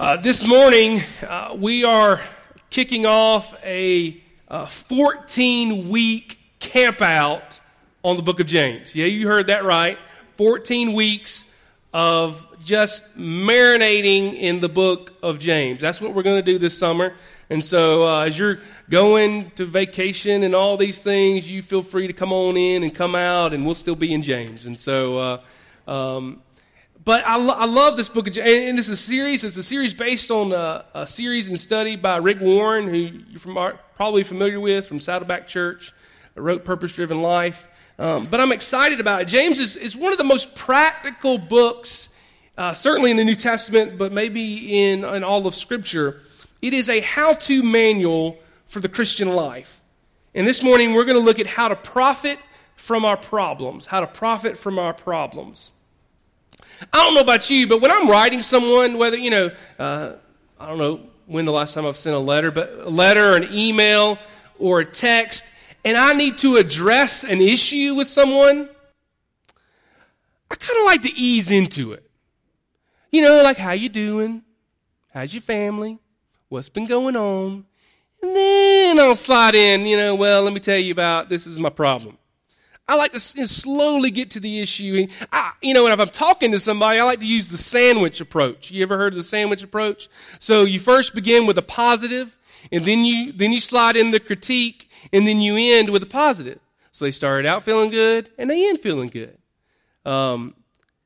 Uh, this morning, uh, we are kicking off a 14 week camp out on the book of James. Yeah, you heard that right. 14 weeks of just marinating in the book of James. That's what we're going to do this summer. And so, uh, as you're going to vacation and all these things, you feel free to come on in and come out, and we'll still be in James. And so, uh, um, but I, lo- I love this book, of, and it's a series. It's a series based on a, a series and study by Rick Warren, who you're from, probably familiar with from Saddleback Church, wrote Purpose Driven Life. Um, but I'm excited about it. James is, is one of the most practical books, uh, certainly in the New Testament, but maybe in, in all of Scripture. It is a how to manual for the Christian life. And this morning, we're going to look at how to profit from our problems, how to profit from our problems. I don't know about you, but when I'm writing someone, whether, you know, uh, I don't know when the last time I've sent a letter, but a letter or an email or a text, and I need to address an issue with someone, I kind of like to ease into it. You know, like, how you doing? How's your family? What's been going on? And then I'll slide in, you know, well, let me tell you about this is my problem. I like to slowly get to the issue. I, you know, and if I'm talking to somebody, I like to use the sandwich approach. You ever heard of the sandwich approach? So you first begin with a positive, and then you then you slide in the critique, and then you end with a positive. So they started out feeling good, and they end feeling good. Um,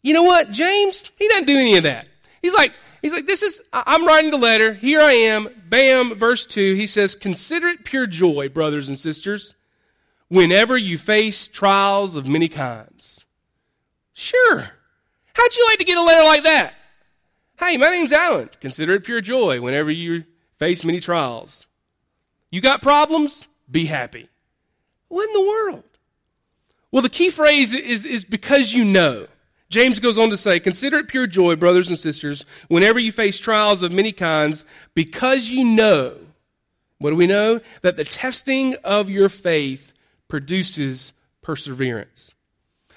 you know what, James? He doesn't do any of that. He's like, he's like, this is. I'm writing the letter. Here I am. Bam. Verse two. He says, "Consider it pure joy, brothers and sisters." Whenever you face trials of many kinds. Sure. How'd you like to get a letter like that? Hey, my name's Alan. Consider it pure joy whenever you face many trials. You got problems? Be happy. What in the world? Well, the key phrase is, is because you know. James goes on to say, Consider it pure joy, brothers and sisters, whenever you face trials of many kinds, because you know. What do we know? That the testing of your faith produces perseverance.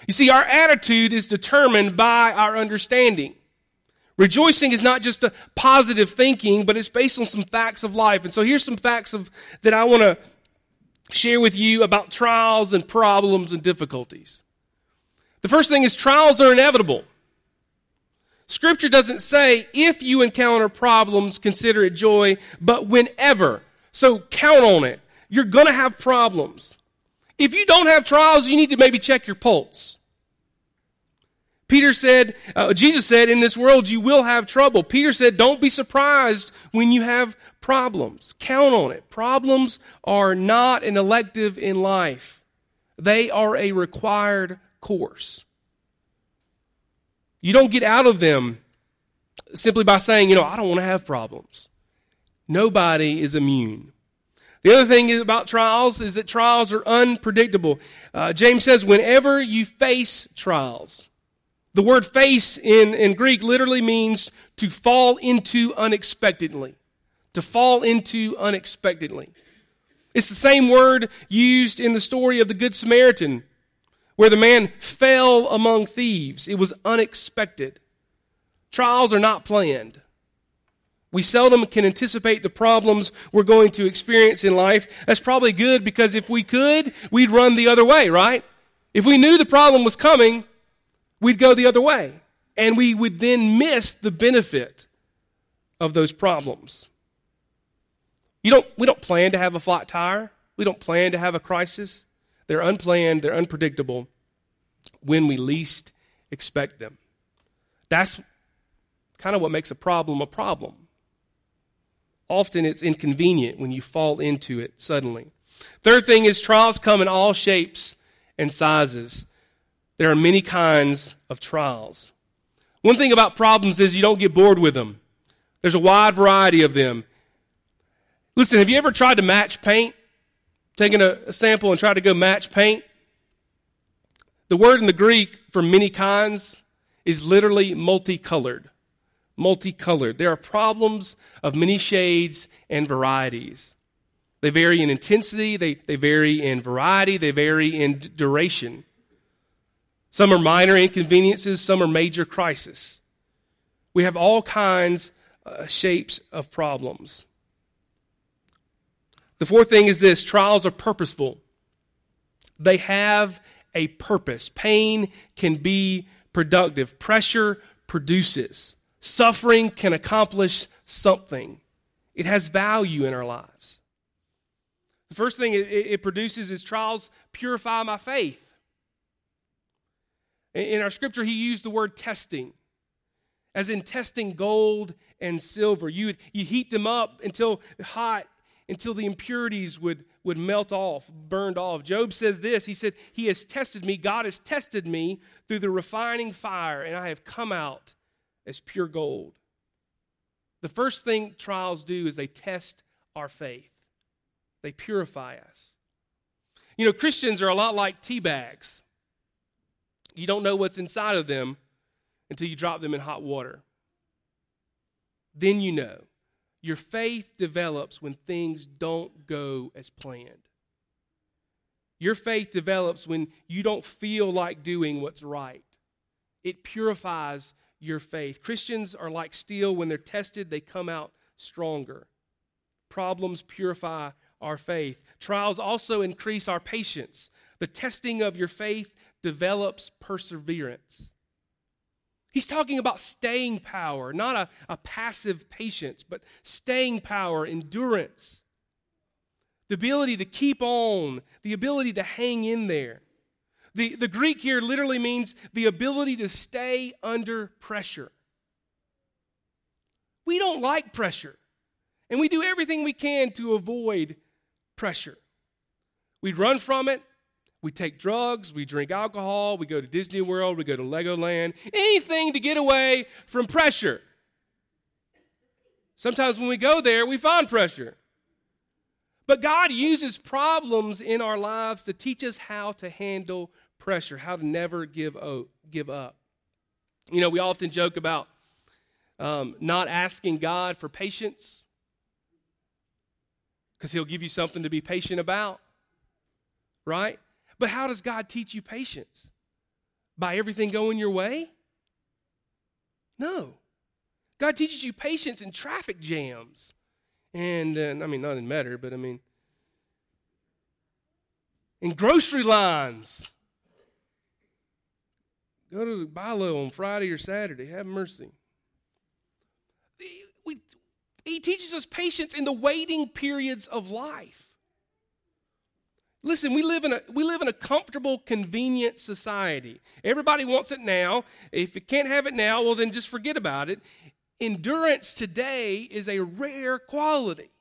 You see, our attitude is determined by our understanding. Rejoicing is not just a positive thinking, but it's based on some facts of life. And so here's some facts of, that I want to share with you about trials and problems and difficulties. The first thing is trials are inevitable. Scripture doesn't say if you encounter problems, consider it joy, but whenever. So count on it. You're going to have problems. If you don't have trials, you need to maybe check your pulse. Peter said, uh, Jesus said, in this world you will have trouble. Peter said, don't be surprised when you have problems. Count on it. Problems are not an elective in life, they are a required course. You don't get out of them simply by saying, you know, I don't want to have problems. Nobody is immune. The other thing about trials is that trials are unpredictable. Uh, James says, whenever you face trials, the word face in, in Greek literally means to fall into unexpectedly. To fall into unexpectedly. It's the same word used in the story of the Good Samaritan, where the man fell among thieves. It was unexpected. Trials are not planned. We seldom can anticipate the problems we're going to experience in life. That's probably good because if we could, we'd run the other way, right? If we knew the problem was coming, we'd go the other way. And we would then miss the benefit of those problems. You don't, we don't plan to have a flat tire. We don't plan to have a crisis. They're unplanned, they're unpredictable when we least expect them. That's kind of what makes a problem a problem often it's inconvenient when you fall into it suddenly. Third thing is trials come in all shapes and sizes. There are many kinds of trials. One thing about problems is you don't get bored with them. There's a wide variety of them. Listen, have you ever tried to match paint? Taken a, a sample and tried to go match paint? The word in the Greek for many kinds is literally multicolored multicolored. There are problems of many shades and varieties. They vary in intensity, they, they vary in variety, they vary in duration. Some are minor inconveniences, some are major crises. We have all kinds uh, shapes of problems. The fourth thing is this trials are purposeful, they have a purpose. Pain can be productive, pressure produces, suffering can accomplish something. It has value in our lives. The first thing it, it produces is trials purify my faith. In our scripture, he used the word testing, as in testing gold and silver. You, you heat them up until hot, until the impurities would, would melt off, burned off. Job says this He said, He has tested me, God has tested me through the refining fire, and I have come out as pure gold. The first thing trials do is they test our faith, they purify us. You know, Christians are a lot like tea bags. You don't know what's inside of them until you drop them in hot water. Then you know. Your faith develops when things don't go as planned. Your faith develops when you don't feel like doing what's right. It purifies your faith. Christians are like steel. When they're tested, they come out stronger. Problems purify our faith. Trials also increase our patience. The testing of your faith develops perseverance. He's talking about staying power, not a, a passive patience, but staying power, endurance, the ability to keep on, the ability to hang in there. The, the Greek here literally means the ability to stay under pressure. We don't like pressure, and we do everything we can to avoid pressure. We run from it, we take drugs, we drink alcohol, we go to Disney World, we go to Legoland, anything to get away from pressure. Sometimes when we go there, we find pressure. But God uses problems in our lives to teach us how to handle pressure, how to never give, give up. You know, we often joke about um, not asking God for patience because He'll give you something to be patient about, right? But how does God teach you patience? By everything going your way? No. God teaches you patience in traffic jams. And, uh, I mean, not in matter, but I mean, in grocery lines. Go to BI-LO on Friday or Saturday. Have mercy. We, he teaches us patience in the waiting periods of life. Listen, we live in a we live in a comfortable, convenient society. Everybody wants it now. If you can't have it now, well then just forget about it. Endurance today is a rare quality.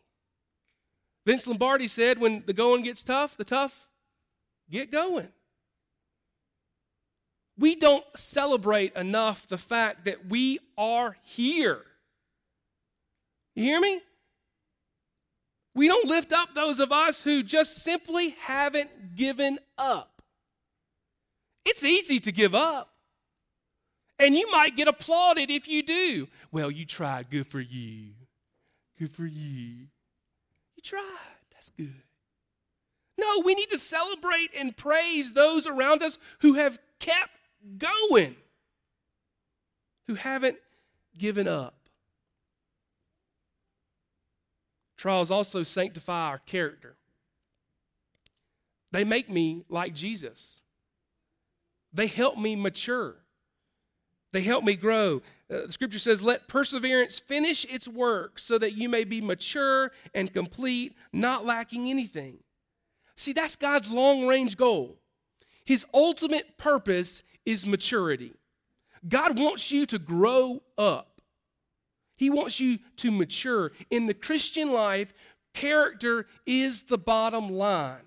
Vince Lombardi said when the going gets tough, the tough get going. We don't celebrate enough the fact that we are here. You hear me? We don't lift up those of us who just simply haven't given up. It's easy to give up. And you might get applauded if you do. Well, you tried. Good for you. Good for you. You tried. That's good. No, we need to celebrate and praise those around us who have kept going, who haven't given up. Trials also sanctify our character. They make me like Jesus. They help me mature. They help me grow. Uh, the scripture says, Let perseverance finish its work so that you may be mature and complete, not lacking anything. See, that's God's long range goal. His ultimate purpose is maturity. God wants you to grow up. He wants you to mature. In the Christian life, character is the bottom line.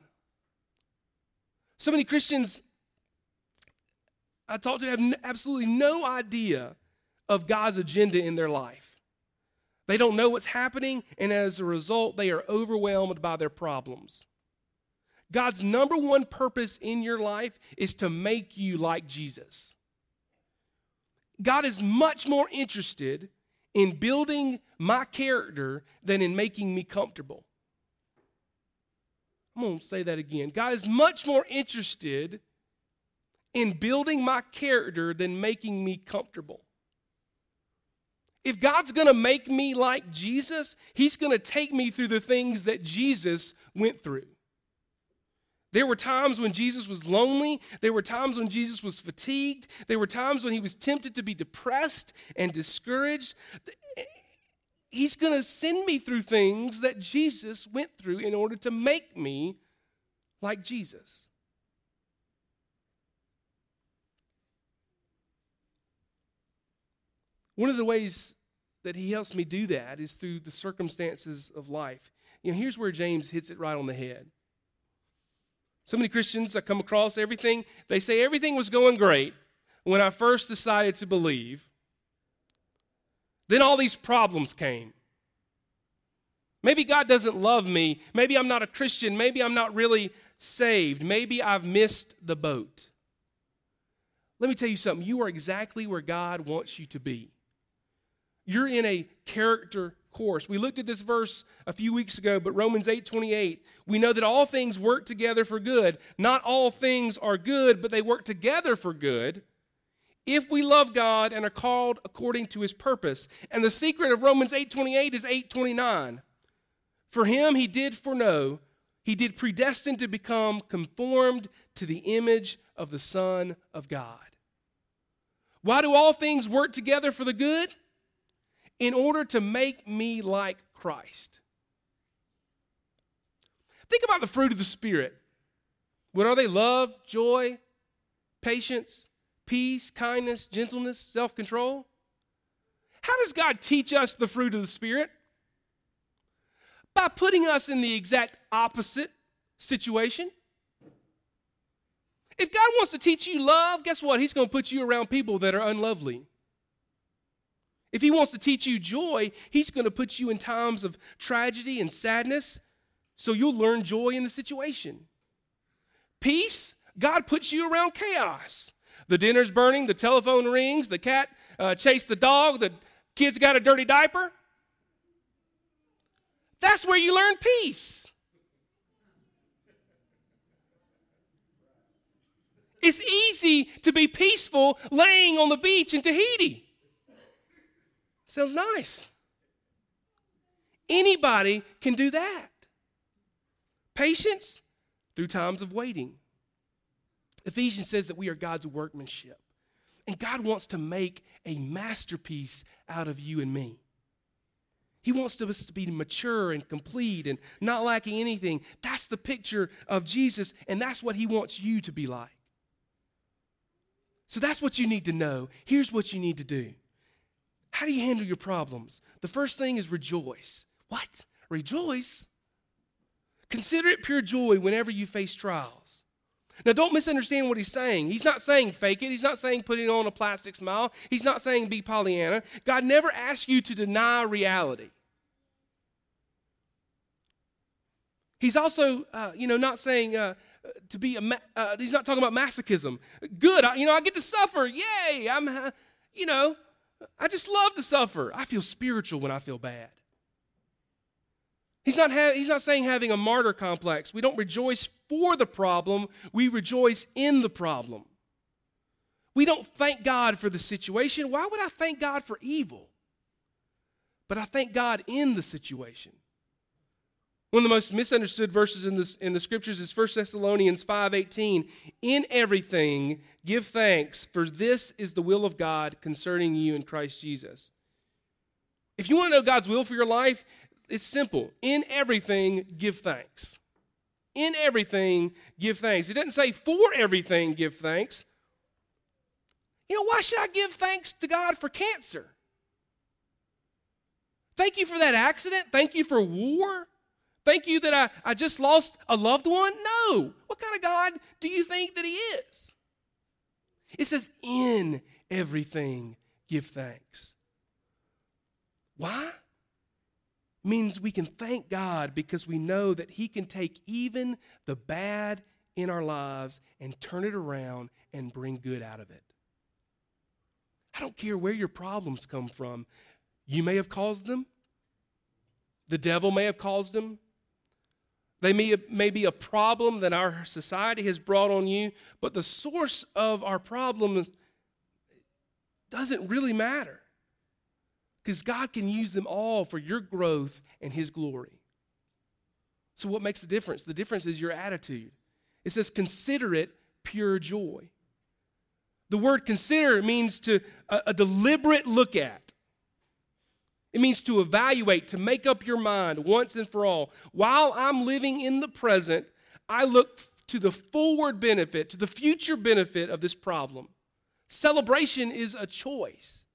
So many Christians I talk to have absolutely no idea of God's agenda in their life. They don't know what's happening, and as a result, they are overwhelmed by their problems. God's number one purpose in your life is to make you like Jesus. God is much more interested in building my character than in making me comfortable. I'm going to say that again. God is much more interested in building my character than making me comfortable. If God's going to make me like Jesus, He's going to take me through the things that Jesus went through. There were times when Jesus was lonely. There were times when Jesus was fatigued. There were times when he was tempted to be depressed and discouraged. He's going to send me through things that Jesus went through in order to make me like Jesus. One of the ways that he helps me do that is through the circumstances of life. You know, here's where James hits it right on the head. So many Christians I come across, everything, they say everything was going great when I first decided to believe. Then all these problems came. Maybe God doesn't love me. Maybe I'm not a Christian. Maybe I'm not really saved. Maybe I've missed the boat. Let me tell you something. You are exactly where God wants you to be. You're in a character course. We looked at this verse a few weeks ago, but Romans 8:28, we know that all things work together for good. Not all things are good, but they work together for good if we love God and are called according to his purpose. And the secret of Romans 8:28 is 8:29. For him he did foreknow, he did predestine to become conformed to the image of the Son of God. Why do all things work together for the good? In order to make me like Christ. Think about the fruit of the Spirit. What are they? Love, joy, patience, peace, kindness, gentleness, self control. How does God teach us the fruit of the Spirit? by putting us in the exact opposite situation. If God wants to teach you love, guess what? He's going to put you around people that are unlovely. If He wants to teach you joy, He's going to put you in times of tragedy and sadness so you'll learn joy in the situation. Peace, God puts you around chaos. The dinner's burning, the telephone rings, the cat uh, chased the dog, the kid's got a dirty diaper. That's where you learn peace. It's easy to be peaceful laying on the beach in Tahiti. Sounds nice. Anybody can do that. Patience through times of waiting. Ephesians says that we are God's workmanship. And God wants to make a masterpiece out of you and me. He wants us to be mature and complete and not lacking anything. That's the picture of Jesus, and that's what he wants you to be like. So that's what you need to know. Here's what you need to do. How do you handle your problems? The first thing is rejoice. What? Rejoice? Consider it pure joy whenever you face trials. Now, don't misunderstand what he's saying. He's not saying fake it. He's not saying putting on a plastic smile. He's not saying be Pollyanna. God never asks you to deny reality. He's also, uh, you know, not saying uh, to be a, uh, he's not talking about masochism. Good, I, you know, I get to suffer. Yay, I'm, you know, I just love to suffer. I feel spiritual when I feel bad. He's not, ha- he's not saying having a martyr complex. We don't rejoice for the problem, we rejoice in the problem. We don't thank God for the situation. Why would I thank God for evil? But I thank God in the situation. One of the most misunderstood verses in, this, in the scriptures is 1 Thessalonians 5:18. In everything give thanks, for this is the will of God concerning you in Christ Jesus. If you want to know God's will for your life, it's simple. In everything, give thanks. In everything, give thanks. It doesn't say for everything, give thanks. You know, why should I give thanks to God for cancer? Thank you for that accident. Thank you for war. Thank you that I, I just lost a loved one. No. What kind of God do you think that He is? It says, in everything, give thanks. Why? means we can thank God because we know that He can take even the bad in our lives and turn it around and bring good out of it. I don't care where your problems come from. You may have caused them, the devil may have caused them. They may, may be a problem that our society has brought on you, but the source of our problems doesn't really matter. Because God can use them all for your growth and His glory. So, what makes the difference? The difference is your attitude. It says, consider it pure joy. The word consider means to a, a deliberate look at. It means to evaluate, to make up your mind once and for all. While I'm living in the present, I look to the forward benefit, to the future benefit of this problem. Celebration is a choice.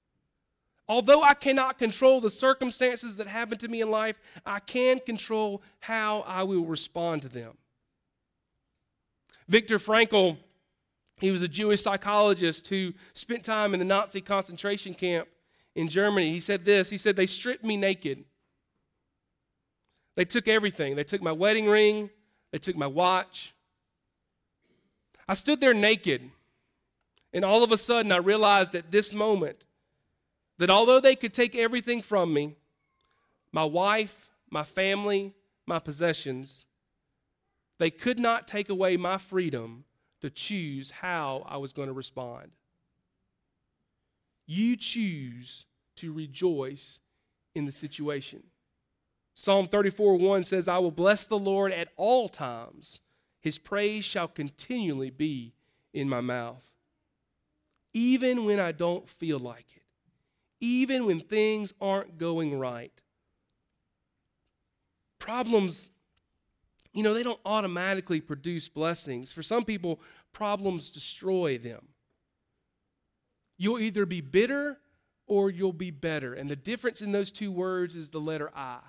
Although I cannot control the circumstances that happen to me in life, I can control how I will respond to them. Viktor Frankl, he was a Jewish psychologist who spent time in the Nazi concentration camp in Germany. He said this He said, They stripped me naked. They took everything. They took my wedding ring, they took my watch. I stood there naked, and all of a sudden I realized at this moment that although they could take everything from me my wife, my family, my possessions they could not take away my freedom to choose how I was going to respond. You choose to rejoice in the situation. Psalm 34 1 says, I will bless the Lord at all times. His praise shall continually be in my mouth. Even when I don't feel like it, even when things aren't going right. Problems, you know, they don't automatically produce blessings. For some people, problems destroy them. You'll either be bitter or you'll be better. And the difference in those two words is the letter I.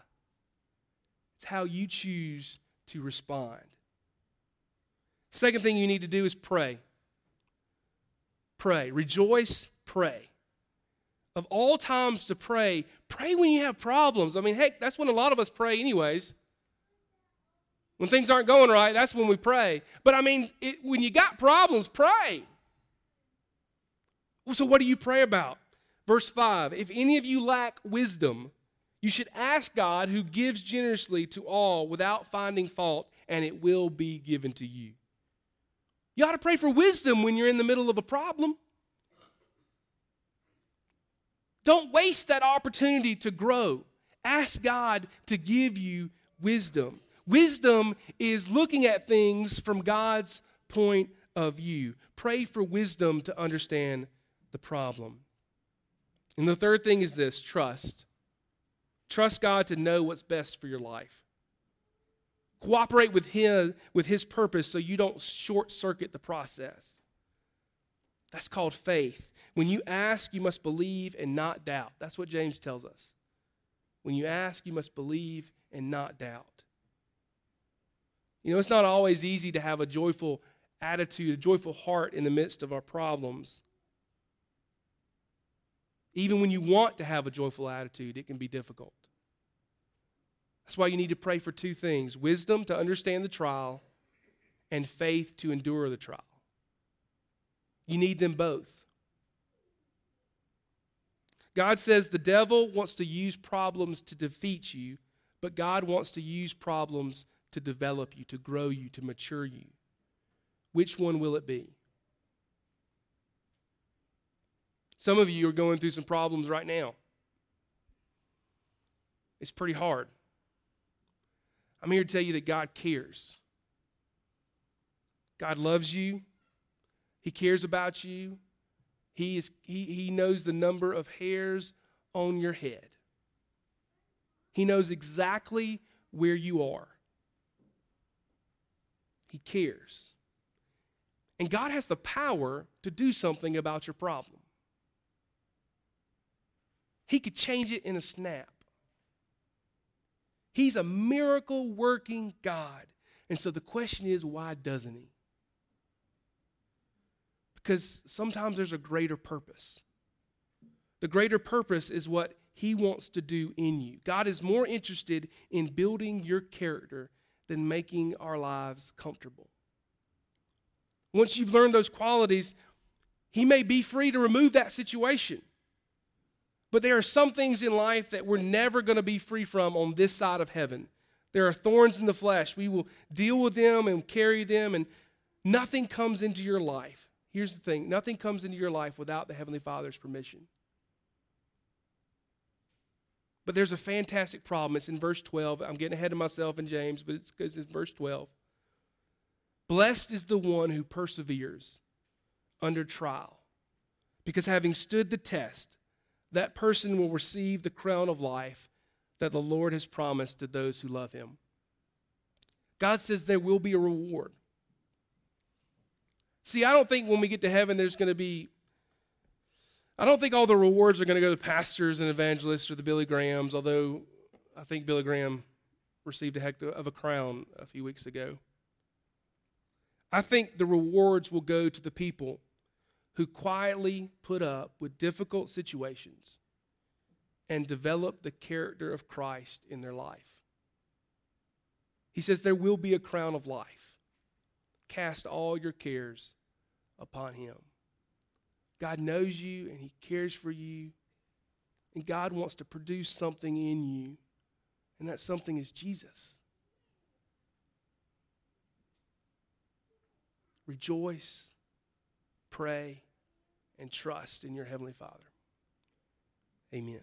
It's how you choose to respond. Second thing you need to do is pray. Pray. Rejoice, pray. Of all times to pray, pray when you have problems. I mean, heck, that's when a lot of us pray, anyways. When things aren't going right, that's when we pray. But I mean, it, when you got problems, pray. So, what do you pray about? Verse 5 If any of you lack wisdom, you should ask God who gives generously to all without finding fault, and it will be given to you. You ought to pray for wisdom when you're in the middle of a problem. Don't waste that opportunity to grow. Ask God to give you wisdom. Wisdom is looking at things from God's point of view. Pray for wisdom to understand the problem. And the third thing is this trust. Trust God to know what's best for your life. Cooperate with him with his purpose so you don't short circuit the process. That's called faith. When you ask, you must believe and not doubt. That's what James tells us. When you ask, you must believe and not doubt. You know, it's not always easy to have a joyful attitude, a joyful heart in the midst of our problems. Even when you want to have a joyful attitude, it can be difficult. That's why you need to pray for two things wisdom to understand the trial, and faith to endure the trial. You need them both. God says the devil wants to use problems to defeat you, but God wants to use problems to develop you, to grow you, to mature you. Which one will it be? Some of you are going through some problems right now. It's pretty hard. I'm here to tell you that God cares. God loves you. He cares about you. He, is, he, he knows the number of hairs on your head. He knows exactly where you are. He cares. And God has the power to do something about your problem. He could change it in a snap. He's a miracle working God. And so the question is, why doesn't he? Because sometimes there's a greater purpose. The greater purpose is what he wants to do in you. God is more interested in building your character than making our lives comfortable. Once you've learned those qualities, he may be free to remove that situation. But there are some things in life that we're never going to be free from on this side of heaven. There are thorns in the flesh. We will deal with them and carry them, and nothing comes into your life. Here's the thing nothing comes into your life without the Heavenly Father's permission. But there's a fantastic problem. It's in verse 12. I'm getting ahead of myself in James, but it's because it's verse 12. Blessed is the one who perseveres under trial, because having stood the test, that person will receive the crown of life that the Lord has promised to those who love him. God says there will be a reward. See, I don't think when we get to heaven there's going to be I don't think all the rewards are going to go to pastors and evangelists or the Billy Grahams, although I think Billy Graham received a heck of a crown a few weeks ago. I think the rewards will go to the people who quietly put up with difficult situations and develop the character of Christ in their life. He says, There will be a crown of life. Cast all your cares upon him. God knows you and He cares for you. And God wants to produce something in you, and that something is Jesus. Rejoice, pray, and trust in your Heavenly Father. Amen.